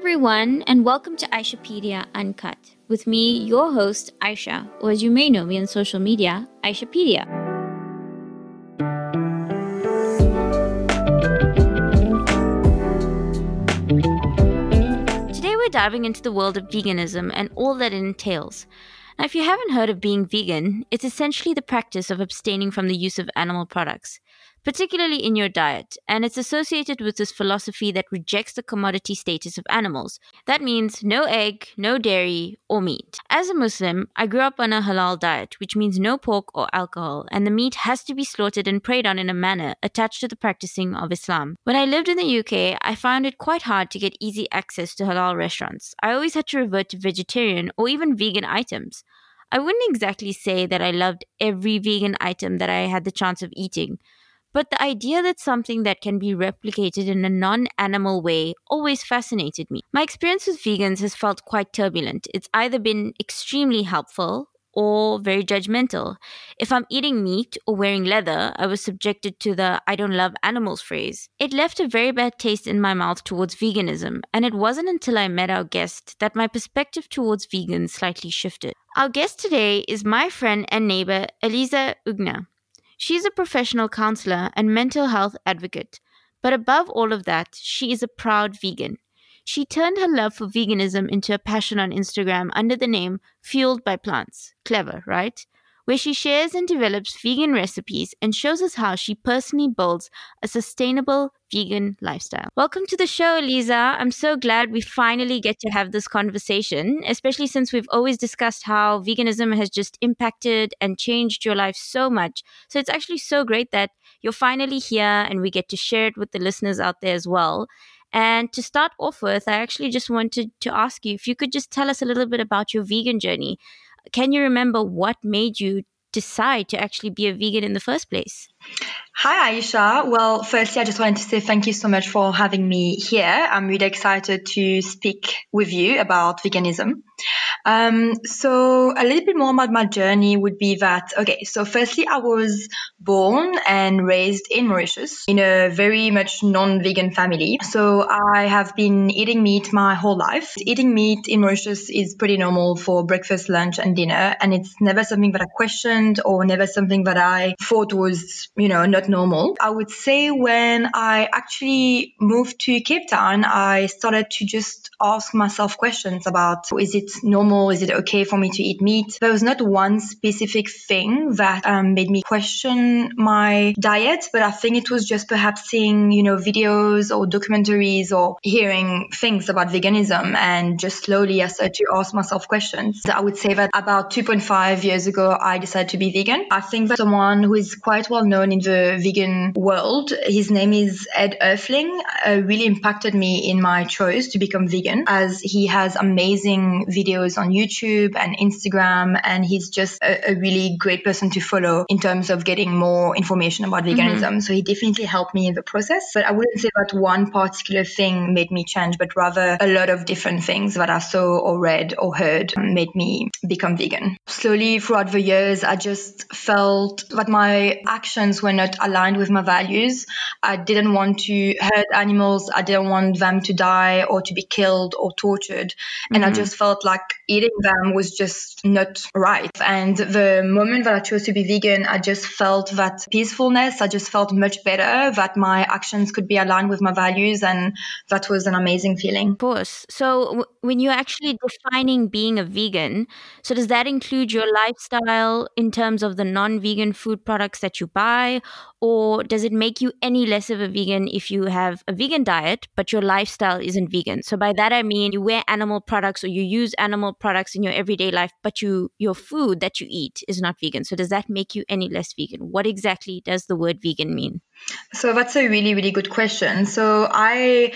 everyone, and welcome to Aishapedia Uncut. With me, your host, Aisha, or as you may know me on social media, Aishapedia. Today, we're diving into the world of veganism and all that it entails. Now, if you haven't heard of being vegan, it's essentially the practice of abstaining from the use of animal products particularly in your diet, and it's associated with this philosophy that rejects the commodity status of animals. That means no egg, no dairy, or meat. As a Muslim, I grew up on a halal diet, which means no pork or alcohol, and the meat has to be slaughtered and prayed on in a manner attached to the practicing of Islam. When I lived in the UK, I found it quite hard to get easy access to halal restaurants. I always had to revert to vegetarian or even vegan items. I wouldn't exactly say that I loved every vegan item that I had the chance of eating, but the idea that something that can be replicated in a non animal way always fascinated me. My experience with vegans has felt quite turbulent. It's either been extremely helpful or very judgmental. If I'm eating meat or wearing leather, I was subjected to the I don't love animals phrase. It left a very bad taste in my mouth towards veganism, and it wasn't until I met our guest that my perspective towards vegans slightly shifted. Our guest today is my friend and neighbor, Eliza Ugna. She's a professional counselor and mental health advocate, but above all of that, she is a proud vegan. She turned her love for veganism into a passion on Instagram under the name Fueled by Plants. Clever, right? Where she shares and develops vegan recipes and shows us how she personally builds a sustainable vegan lifestyle. Welcome to the show, Eliza. I'm so glad we finally get to have this conversation, especially since we've always discussed how veganism has just impacted and changed your life so much. So it's actually so great that you're finally here and we get to share it with the listeners out there as well. And to start off with, I actually just wanted to ask you if you could just tell us a little bit about your vegan journey. Can you remember what made you decide to actually be a vegan in the first place? Hi, Aisha. Well, firstly, I just wanted to say thank you so much for having me here. I'm really excited to speak with you about veganism. Um, so a little bit more about my journey would be that, okay, so firstly, I was born and raised in Mauritius in a very much non-vegan family. So I have been eating meat my whole life. Eating meat in Mauritius is pretty normal for breakfast, lunch and dinner. And it's never something that I questioned or never something that I thought was, you know, not normal. I would say when I actually moved to Cape Town, I started to just ask myself questions about is it normal? Is it okay for me to eat meat? There was not one specific thing that um, made me question my diet, but I think it was just perhaps seeing, you know, videos or documentaries or hearing things about veganism and just slowly I started to ask myself questions. I would say that about 2.5 years ago, I decided to be vegan. I think that someone who is quite well known in the vegan world, his name is Ed Earthling, uh, really impacted me in my choice to become vegan vegan as he has amazing videos on YouTube and Instagram. And he's just a, a really great person to follow in terms of getting more information about veganism. Mm-hmm. So he definitely helped me in the process. But I wouldn't say that one particular thing made me change, but rather a lot of different things that I saw or read or heard made me become vegan. Slowly throughout the years, I just felt that my actions were not aligned with my values. I didn't want to hurt animals. I didn't want them to die or to be killed killed or tortured. And mm-hmm. I just felt like eating them was just not right. And the moment that I chose to be vegan, I just felt that peacefulness. I just felt much better that my actions could be aligned with my values. And that was an amazing feeling. Of course. So w- when you're actually defining being a vegan, so does that include your lifestyle in terms of the non vegan food products that you buy? Or does it make you any less of a vegan if you have a vegan diet, but your lifestyle isn't vegan? So by that I mean you wear animal products or you use animal products in your everyday life, but you your food that you eat is not vegan. So does that make you any less vegan? What exactly does the word vegan mean? So that's a really, really good question. So I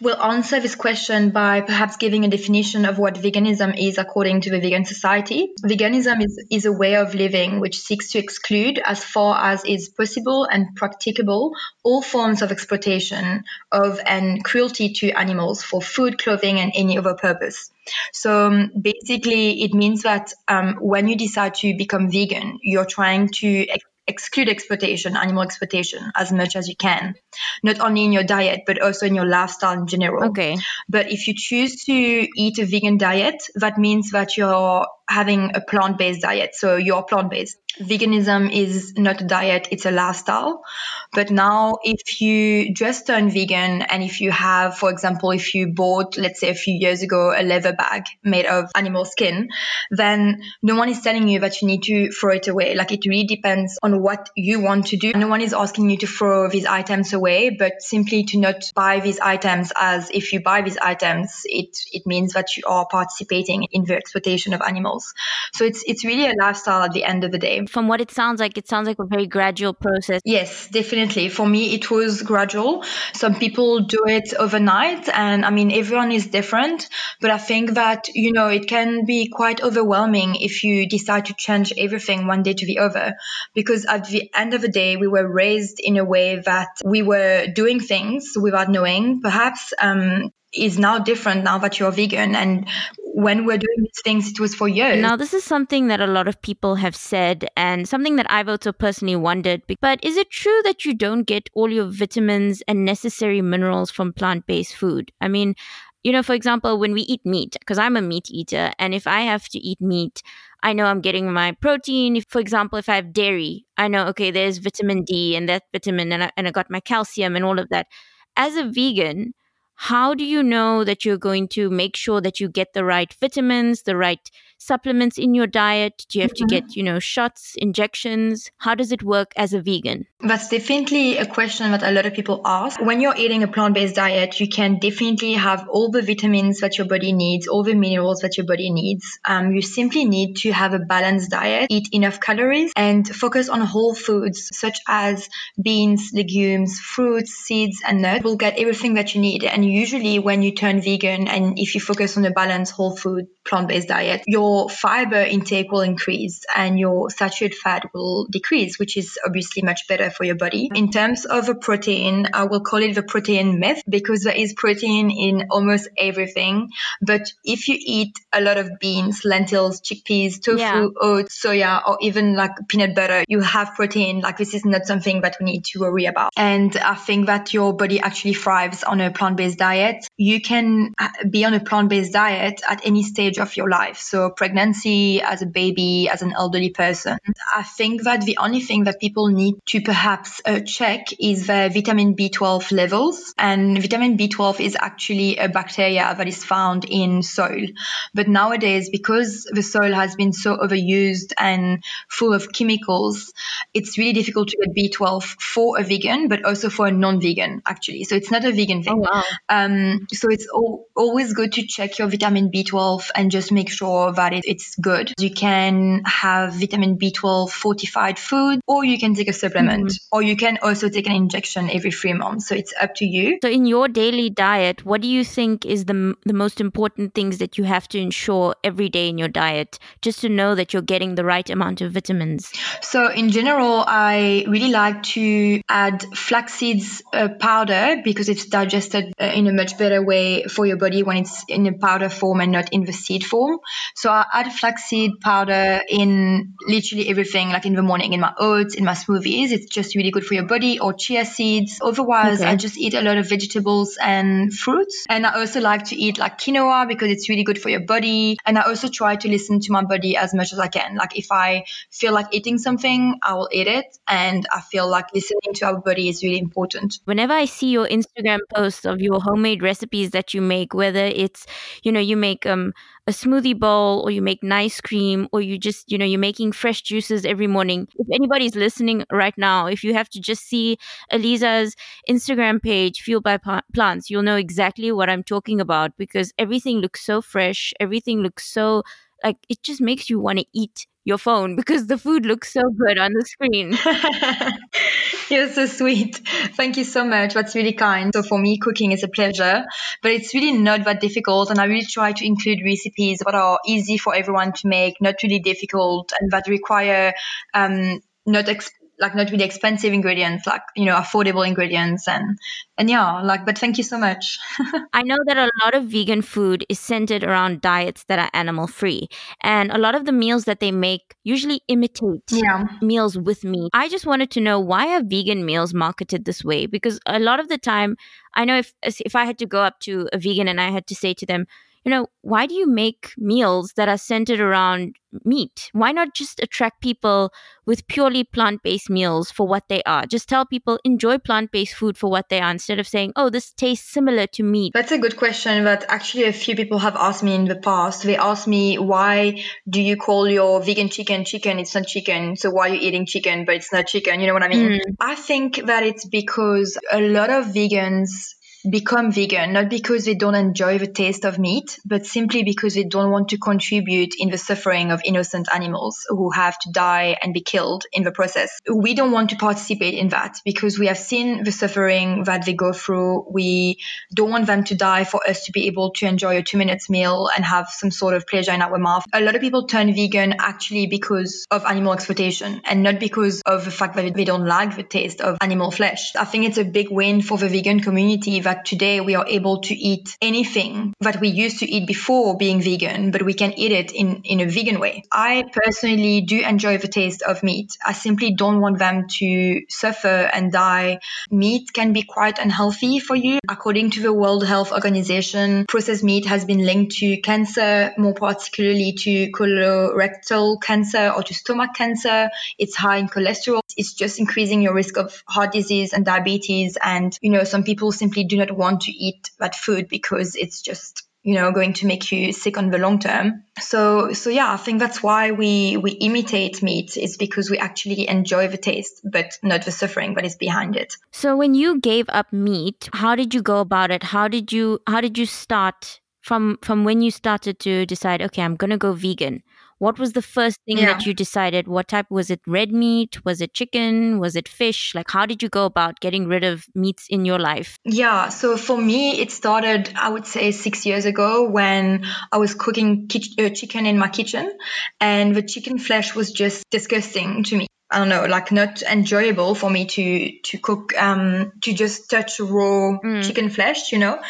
will answer this question by perhaps giving a definition of what veganism is according to the Vegan Society. Veganism is, is a way of living which seeks to exclude, as far as is possible and practicable, all forms of exploitation of and cruelty to animals for food, clothing, and any other purpose. So um, basically, it means that um, when you decide to become vegan, you're trying to exclude exploitation, animal exploitation, as much as you can, not only in your diet, but also in your lifestyle in general. Okay. But if you choose to eat a vegan diet, that means that you're having a plant based diet. So you're plant based. Veganism is not a diet, it's a lifestyle. But now, if you just turn vegan and if you have, for example, if you bought, let's say a few years ago, a leather bag made of animal skin, then no one is telling you that you need to throw it away. Like it really depends on what you want to do. No one is asking you to throw these items away, but simply to not buy these items as if you buy these items, it, it means that you are participating in the exploitation of animals. So it's, it's really a lifestyle at the end of the day. From what it sounds like, it sounds like a very gradual process. Yes, definitely. For me, it was gradual. Some people do it overnight, and I mean, everyone is different. But I think that, you know, it can be quite overwhelming if you decide to change everything one day to the other. Because at the end of the day, we were raised in a way that we were doing things without knowing. Perhaps um, is now different now that you're vegan and when we're doing these things it was for years now this is something that a lot of people have said and something that i've also personally wondered but is it true that you don't get all your vitamins and necessary minerals from plant-based food i mean you know for example when we eat meat because i'm a meat eater and if i have to eat meat I know I'm getting my protein. If, for example, if I have dairy, I know, okay, there's vitamin D and that vitamin, and I, and I got my calcium and all of that. As a vegan, how do you know that you're going to make sure that you get the right vitamins, the right supplements in your diet? Do you have mm-hmm. to get, you know, shots, injections? How does it work as a vegan? That's definitely a question that a lot of people ask. When you're eating a plant based diet, you can definitely have all the vitamins that your body needs, all the minerals that your body needs. Um, you simply need to have a balanced diet, eat enough calories, and focus on whole foods such as beans, legumes, fruits, seeds, and nuts. Will get everything that you need. And usually, when you turn vegan and if you focus on a balanced whole food plant based diet, your fiber intake will increase and your saturated fat will decrease, which is obviously much better for your body. In terms of a protein, I will call it the protein myth because there is protein in almost everything. But if you eat a lot of beans, lentils, chickpeas, tofu, yeah. oats, soya, or even like peanut butter, you have protein. Like this is not something that we need to worry about. And I think that your body actually thrives on a plant based diet. You can uh, be on a plant based diet at any stage of your life. So pregnancy, as a baby, as an elderly person. I think that the only thing that people need to perhaps uh, check is their vitamin B12 levels. And vitamin B12 is actually a bacteria that is found in soil. But nowadays, because the soil has been so overused and full of chemicals, it's really difficult to get B12 for a vegan, but also for a non-vegan, actually. So it's not a vegan thing. Oh, wow. Um, so it's al- always good to check your vitamin B12 and just make sure that it, it's good. You can have vitamin B12 fortified food, or you can take a supplement, mm-hmm. or you can also take an injection every three months. So it's up to you. So in your daily diet, what do you think is the the most important things that you have to ensure every day in your diet, just to know that you're getting the right amount of vitamins? So in general, I really like to add flax seeds uh, powder because it's digested uh, in a much better way for your body when it's in a powder form and not in the seed form. So I add flaxseed powder in literally everything, like in the morning, in my oats, in my smoothies. It's just really good for your body or chia seeds. Otherwise, okay. I just eat a lot of vegetables and fruits. And I also like to eat like quinoa because it's really good for your body. And I also try to listen to my body as much as I can. Like if I feel like eating something, I will eat it. And I feel like listening to our body is really important. Whenever I see your Instagram posts of your homemade recipes that you make, whether it's, you know, you make um a smoothie bowl or you make nice cream or you just you know you're making fresh juices every morning. If anybody's listening right now if you have to just see eliza's instagram page fueled by plants you'll know exactly what i'm talking about because everything looks so fresh everything looks so like it just makes you want to eat your phone because the food looks so good on the screen. You're so sweet. Thank you so much. That's really kind. So for me, cooking is a pleasure, but it's really not that difficult. And I really try to include recipes that are easy for everyone to make, not really difficult, and that require um, not like not really expensive ingredients, like you know affordable ingredients and and yeah, like, but thank you so much. I know that a lot of vegan food is centered around diets that are animal free. And a lot of the meals that they make usually imitate yeah. meals with meat. I just wanted to know why are vegan meals marketed this way? Because a lot of the time, I know if if I had to go up to a vegan and I had to say to them, you know, why do you make meals that are centered around meat? Why not just attract people with purely plant based meals for what they are? Just tell people enjoy plant based food for what they are instead of saying, oh, this tastes similar to meat. That's a good question. But actually, a few people have asked me in the past. They asked me, why do you call your vegan chicken chicken? It's not chicken. So why are you eating chicken, but it's not chicken? You know what I mean? Mm. I think that it's because a lot of vegans become vegan, not because they don't enjoy the taste of meat, but simply because they don't want to contribute in the suffering of innocent animals who have to die and be killed in the process. We don't want to participate in that because we have seen the suffering that they go through. We don't want them to die for us to be able to enjoy a two minutes meal and have some sort of pleasure in our mouth. A lot of people turn vegan actually because of animal exploitation and not because of the fact that they don't like the taste of animal flesh. I think it's a big win for the vegan community that today we are able to eat anything that we used to eat before being vegan, but we can eat it in, in a vegan way. I personally do enjoy the taste of meat. I simply don't want them to suffer and die. Meat can be quite unhealthy for you. According to the World Health Organization, processed meat has been linked to cancer, more particularly to colorectal cancer or to stomach cancer. It's high in cholesterol. It's just increasing your risk of heart disease and diabetes. And, you know, some people simply do not not want to eat that food because it's just you know going to make you sick on the long term. So so yeah i think that's why we we imitate meat is because we actually enjoy the taste but not the suffering that is behind it. So when you gave up meat how did you go about it? How did you how did you start from from when you started to decide okay i'm going to go vegan what was the first thing yeah. that you decided? What type was it red meat? Was it chicken? Was it fish? Like how did you go about getting rid of meats in your life? Yeah so for me it started i would say 6 years ago when i was cooking uh, chicken in my kitchen and the chicken flesh was just disgusting to me I don't know, like not enjoyable for me to to cook, um, to just touch raw mm. chicken flesh, you know.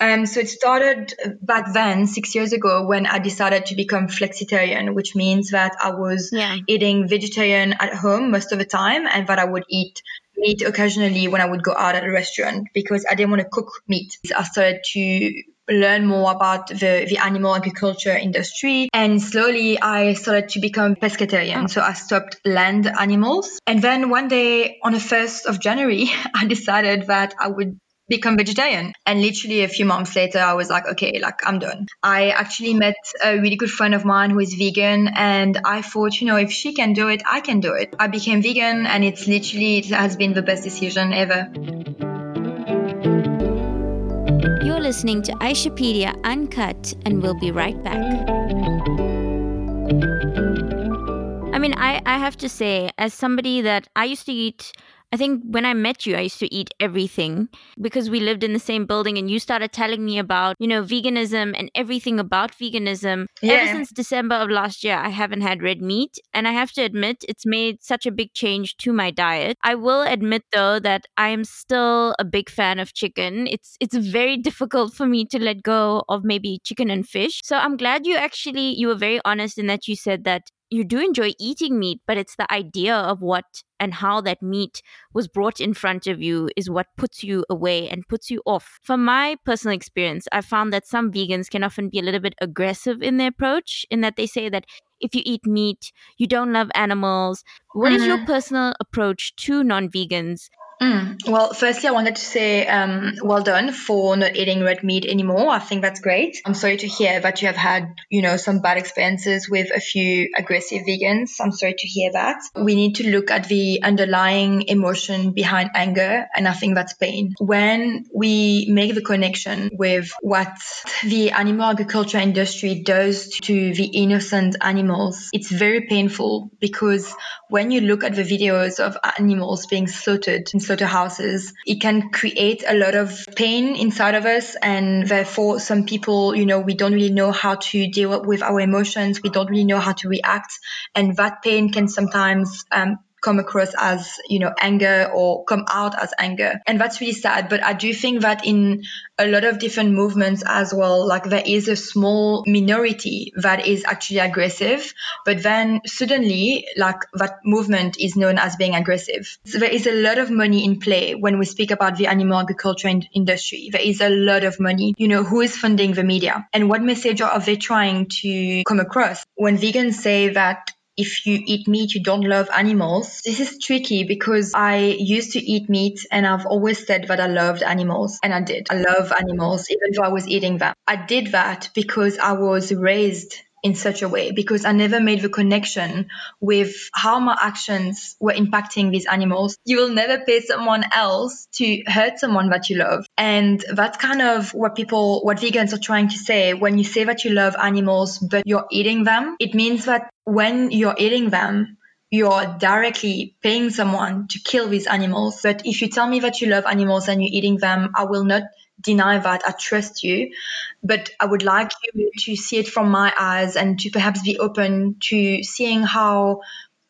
Um, so it started back then, six years ago, when I decided to become flexitarian, which means that I was yeah. eating vegetarian at home most of the time, and that I would eat meat occasionally when I would go out at a restaurant because I didn't want to cook meat. I started to learn more about the, the animal agriculture industry. And slowly I started to become pescatarian. So I stopped land animals. And then one day on the 1st of January, I decided that I would become vegetarian. And literally a few months later, I was like, okay, like I'm done. I actually met a really good friend of mine who is vegan. And I thought, you know, if she can do it, I can do it. I became vegan and it's literally, it has been the best decision ever. You're listening to Aishapedia Uncut, and we'll be right back. I mean, I, I have to say, as somebody that I used to eat I think when I met you, I used to eat everything because we lived in the same building and you started telling me about, you know, veganism and everything about veganism. Yeah. Ever since December of last year, I haven't had red meat. And I have to admit, it's made such a big change to my diet. I will admit though that I am still a big fan of chicken. It's it's very difficult for me to let go of maybe chicken and fish. So I'm glad you actually you were very honest in that you said that you do enjoy eating meat, but it's the idea of what and how that meat was brought in front of you is what puts you away and puts you off. From my personal experience, I found that some vegans can often be a little bit aggressive in their approach, in that they say that if you eat meat, you don't love animals. What mm-hmm. is your mm-hmm. personal approach to non vegans? Mm. Well, firstly, I wanted to say um, well done for not eating red meat anymore. I think that's great. I'm sorry to hear that you have had, you know, some bad experiences with a few aggressive vegans. I'm sorry to hear that. We need to look at the underlying emotion behind anger, and I think that's pain. When we make the connection with what the animal agriculture industry does to the innocent animals, it's very painful because when you look at the videos of animals being slaughtered in slaughterhouses, it can create a lot of pain inside of us. And therefore, some people, you know, we don't really know how to deal with our emotions. We don't really know how to react. And that pain can sometimes um, come across as, you know, anger or come out as anger. And that's really sad. But I do think that in a lot of different movements as well, like there is a small minority that is actually aggressive, but then suddenly, like that movement is known as being aggressive. So there is a lot of money in play when we speak about the animal agriculture in- industry. There is a lot of money. You know, who is funding the media and what message are they trying to come across? When vegans say that if you eat meat, you don't love animals. This is tricky because I used to eat meat and I've always said that I loved animals and I did. I love animals even though I was eating them. I did that because I was raised in such a way because I never made the connection with how my actions were impacting these animals. You will never pay someone else to hurt someone that you love. And that's kind of what people, what vegans are trying to say. When you say that you love animals, but you're eating them, it means that when you're eating them, you're directly paying someone to kill these animals. But if you tell me that you love animals and you're eating them, I will not deny that. I trust you, but I would like you to see it from my eyes and to perhaps be open to seeing how,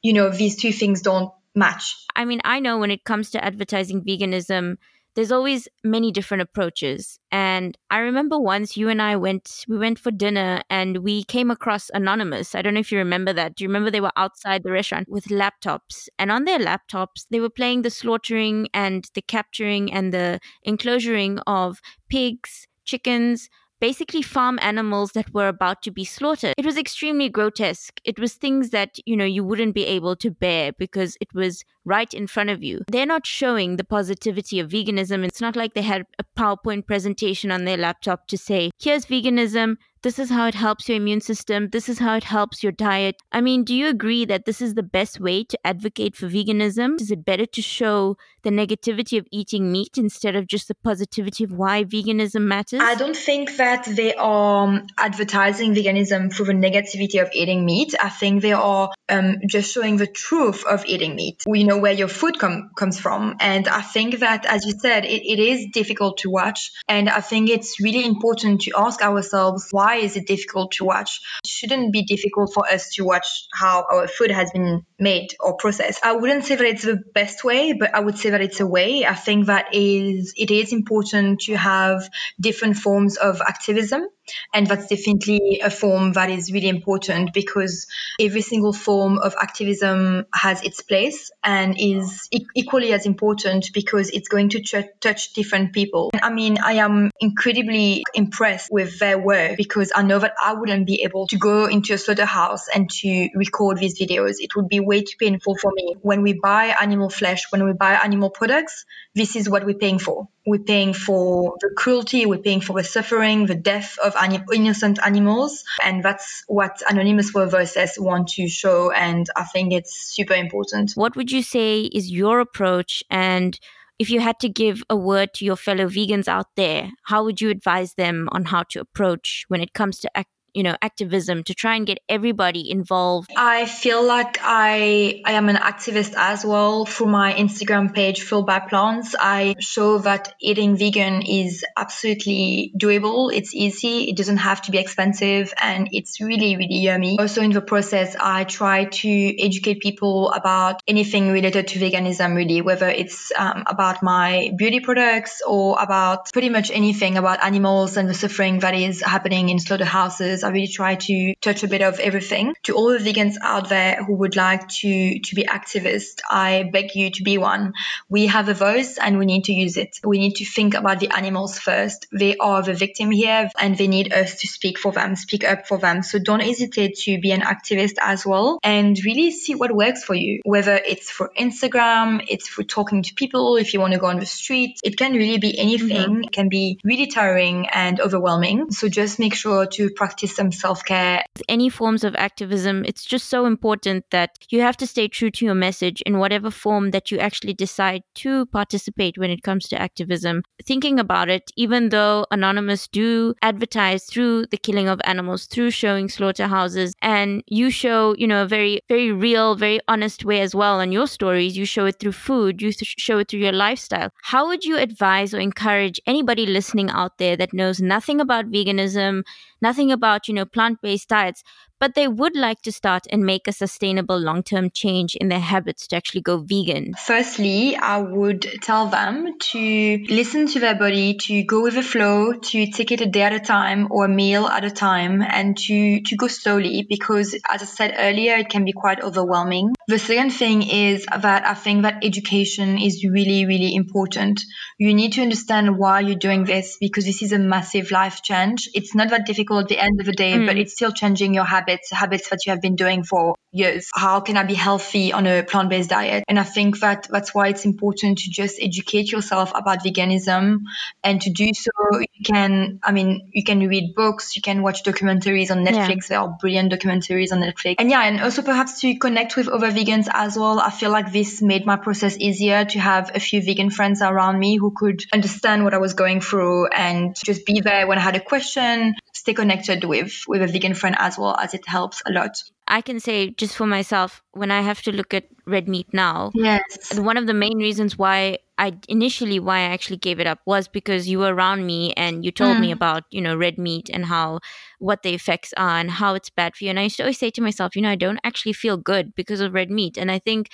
you know, these two things don't match. I mean, I know when it comes to advertising veganism, there's always many different approaches and i remember once you and i went we went for dinner and we came across anonymous i don't know if you remember that do you remember they were outside the restaurant with laptops and on their laptops they were playing the slaughtering and the capturing and the enclosuring of pigs chickens basically farm animals that were about to be slaughtered. It was extremely grotesque. It was things that, you know, you wouldn't be able to bear because it was right in front of you. They're not showing the positivity of veganism. It's not like they had a PowerPoint presentation on their laptop to say, here's veganism, this is how it helps your immune system, this is how it helps your diet. I mean, do you agree that this is the best way to advocate for veganism? Is it better to show the negativity of eating meat instead of just the positivity of why veganism matters? I don't think that they are advertising veganism for the negativity of eating meat. I think they are um, just showing the truth of eating meat. We know where your food com- comes from. And I think that, as you said, it, it is difficult to watch. And I think it's really important to ask ourselves why is it difficult to watch? It shouldn't be difficult for us to watch how our food has been made or processed. I wouldn't say that it's the best way, but I would say that it's a way. I think that is it is important to have different forms of activism and that's definitely a form that is really important because every single form of activism has its place and is e- equally as important because it's going to ch- touch different people. I mean, I am incredibly impressed with their work because I know that I wouldn't be able to go into a slaughterhouse and to record these videos. It would be way too painful for me. When we buy animal flesh, when we buy animal products, this is what we're paying for. We're paying for the cruelty, we're paying for the suffering, the death of innocent animals. And that's what Anonymous for the Voiceless want to show. And I think it's super important. What would you say is your approach? And if you had to give a word to your fellow vegans out there, how would you advise them on how to approach when it comes to you know activism to try and get everybody involved. I feel like i i am an activist as well. Through my instagram page fueled by plants i show that eating vegan is absolutely doable. It's easy. It doesn't have to be expensive and it's really really yummy. Also in the process i try to educate people about anything related to veganism really whether it's um, about my beauty products or about pretty much anything about animals and the suffering that is happening in slaughterhouses I really try to touch a bit of everything. To all the vegans out there who would like to, to be activists, I beg you to be one. We have a voice and we need to use it. We need to think about the animals first. They are the victim here and they need us to speak for them, speak up for them. So don't hesitate to be an activist as well and really see what works for you, whether it's for Instagram, it's for talking to people, if you want to go on the street, it can really be anything. Mm-hmm. It can be really tiring and overwhelming. So just make sure to practice some self care. Any forms of activism, it's just so important that you have to stay true to your message in whatever form that you actually decide to participate when it comes to activism. Thinking about it, even though Anonymous do advertise through the killing of animals, through showing slaughterhouses, and you show, you know, a very, very real, very honest way as well on your stories, you show it through food, you show it through your lifestyle. How would you advise or encourage anybody listening out there that knows nothing about veganism, nothing about, you know, plant based diets, but they would like to start and make a sustainable long term change in their habits to actually go vegan? Firstly, I would tell them to listen to their body, to go with the flow, to take it a day at a time or a meal at a time, and to, to go slowly because, as I said earlier, it can be quite overwhelming. The second thing is that I think that education is really, really important. You need to understand why you're doing this because this is a massive life change. It's not that difficult at the end of the day, mm. but it's still changing your habits, habits that you have been doing for years. How can I be healthy on a plant-based diet? And I think that that's why it's important to just educate yourself about veganism and to do so you can, I mean, you can read books, you can watch documentaries on Netflix. Yeah. There are brilliant documentaries on Netflix. And yeah, and also perhaps to connect with other vegans as well. I feel like this made my process easier to have a few vegan friends around me who could understand what I was going through and just be there when I had a question, stay connected with, with a vegan friend as well as it helps a lot. I can say just for myself, when I have to look at red meat now, yes, one of the main reasons why I initially why I actually gave it up was because you were around me and you told mm. me about you know red meat and how what the effects are and how it's bad for you. And I used to always say to myself, you know, I don't actually feel good because of red meat. And I think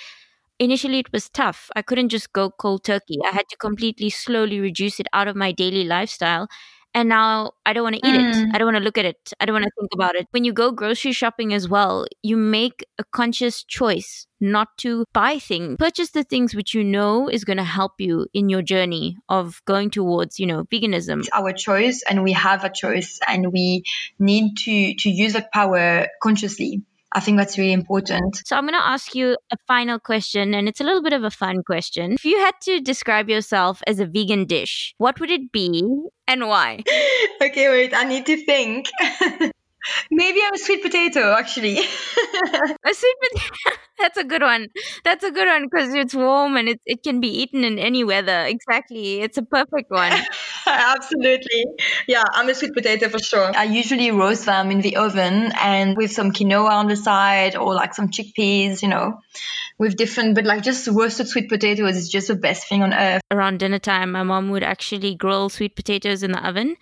initially it was tough. I couldn't just go cold turkey. I had to completely slowly reduce it out of my daily lifestyle and now I don't want to eat mm. it. I don't want to look at it. I don't want to think about it. When you go grocery shopping as well, you make a conscious choice not to buy things. Purchase the things which you know is going to help you in your journey of going towards, you know, veganism. It's our choice and we have a choice and we need to to use that power consciously. I think that's really important. So I'm going to ask you a final question, and it's a little bit of a fun question. If you had to describe yourself as a vegan dish, what would it be and why? okay, wait, I need to think. Maybe I'm a sweet potato, actually. a sweet potato. That's a good one. That's a good one because it's warm and it, it can be eaten in any weather. Exactly. It's a perfect one. Absolutely. Yeah, I'm a sweet potato for sure. I usually roast them in the oven and with some quinoa on the side or like some chickpeas, you know, with different, but like just roasted sweet potatoes is just the best thing on earth. Around dinner time, my mom would actually grill sweet potatoes in the oven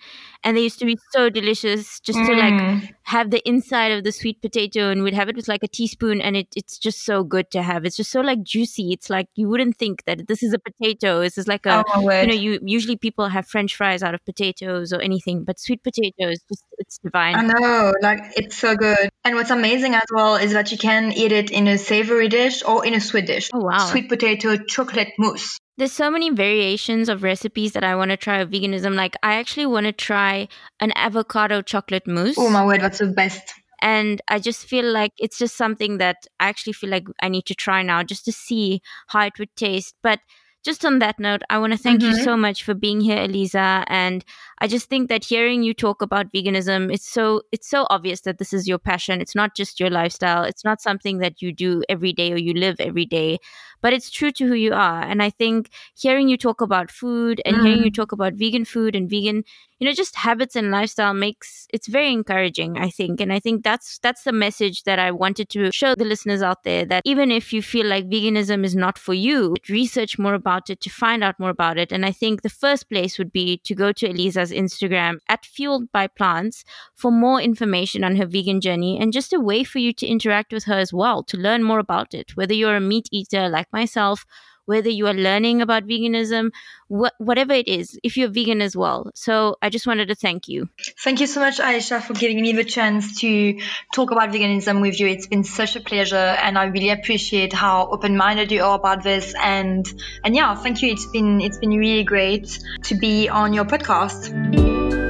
and they used to be so delicious just mm. to like mm. Have the inside of the sweet potato and we'd have it with like a teaspoon and it, it's just so good to have. It's just so like juicy. It's like you wouldn't think that this is a potato. This is like a oh, you know you usually people have french fries out of potatoes or anything but sweet potatoes just it's divine. I know like it's so good. And what's amazing as well is that you can eat it in a savory dish or in a sweet dish. Oh wow. Sweet potato chocolate mousse there's so many variations of recipes that I want to try of veganism. Like I actually want to try an avocado chocolate mousse. Oh my word, that's the best. And I just feel like it's just something that I actually feel like I need to try now just to see how it would taste. But just on that note, I want to thank mm-hmm. you so much for being here, Eliza. And I just think that hearing you talk about veganism, it's so it's so obvious that this is your passion. It's not just your lifestyle. It's not something that you do every day or you live every day, but it's true to who you are. And I think hearing you talk about food and mm. hearing you mm. talk about vegan food and vegan, you know, just habits and lifestyle makes it's very encouraging, I think. And I think that's that's the message that I wanted to show the listeners out there that even if you feel like veganism is not for you, research more about it to find out more about it. And I think the first place would be to go to Instagram at Fueled by Plants for more information on her vegan journey and just a way for you to interact with her as well, to learn more about it. Whether you're a meat eater like myself, whether you are learning about veganism, wh- whatever it is, if you're vegan as well. So I just wanted to thank you. Thank you so much, Aisha, for giving me the chance to talk about veganism with you. It's been such a pleasure, and I really appreciate how open-minded you are about this. And and yeah, thank you. It's been it's been really great to be on your podcast.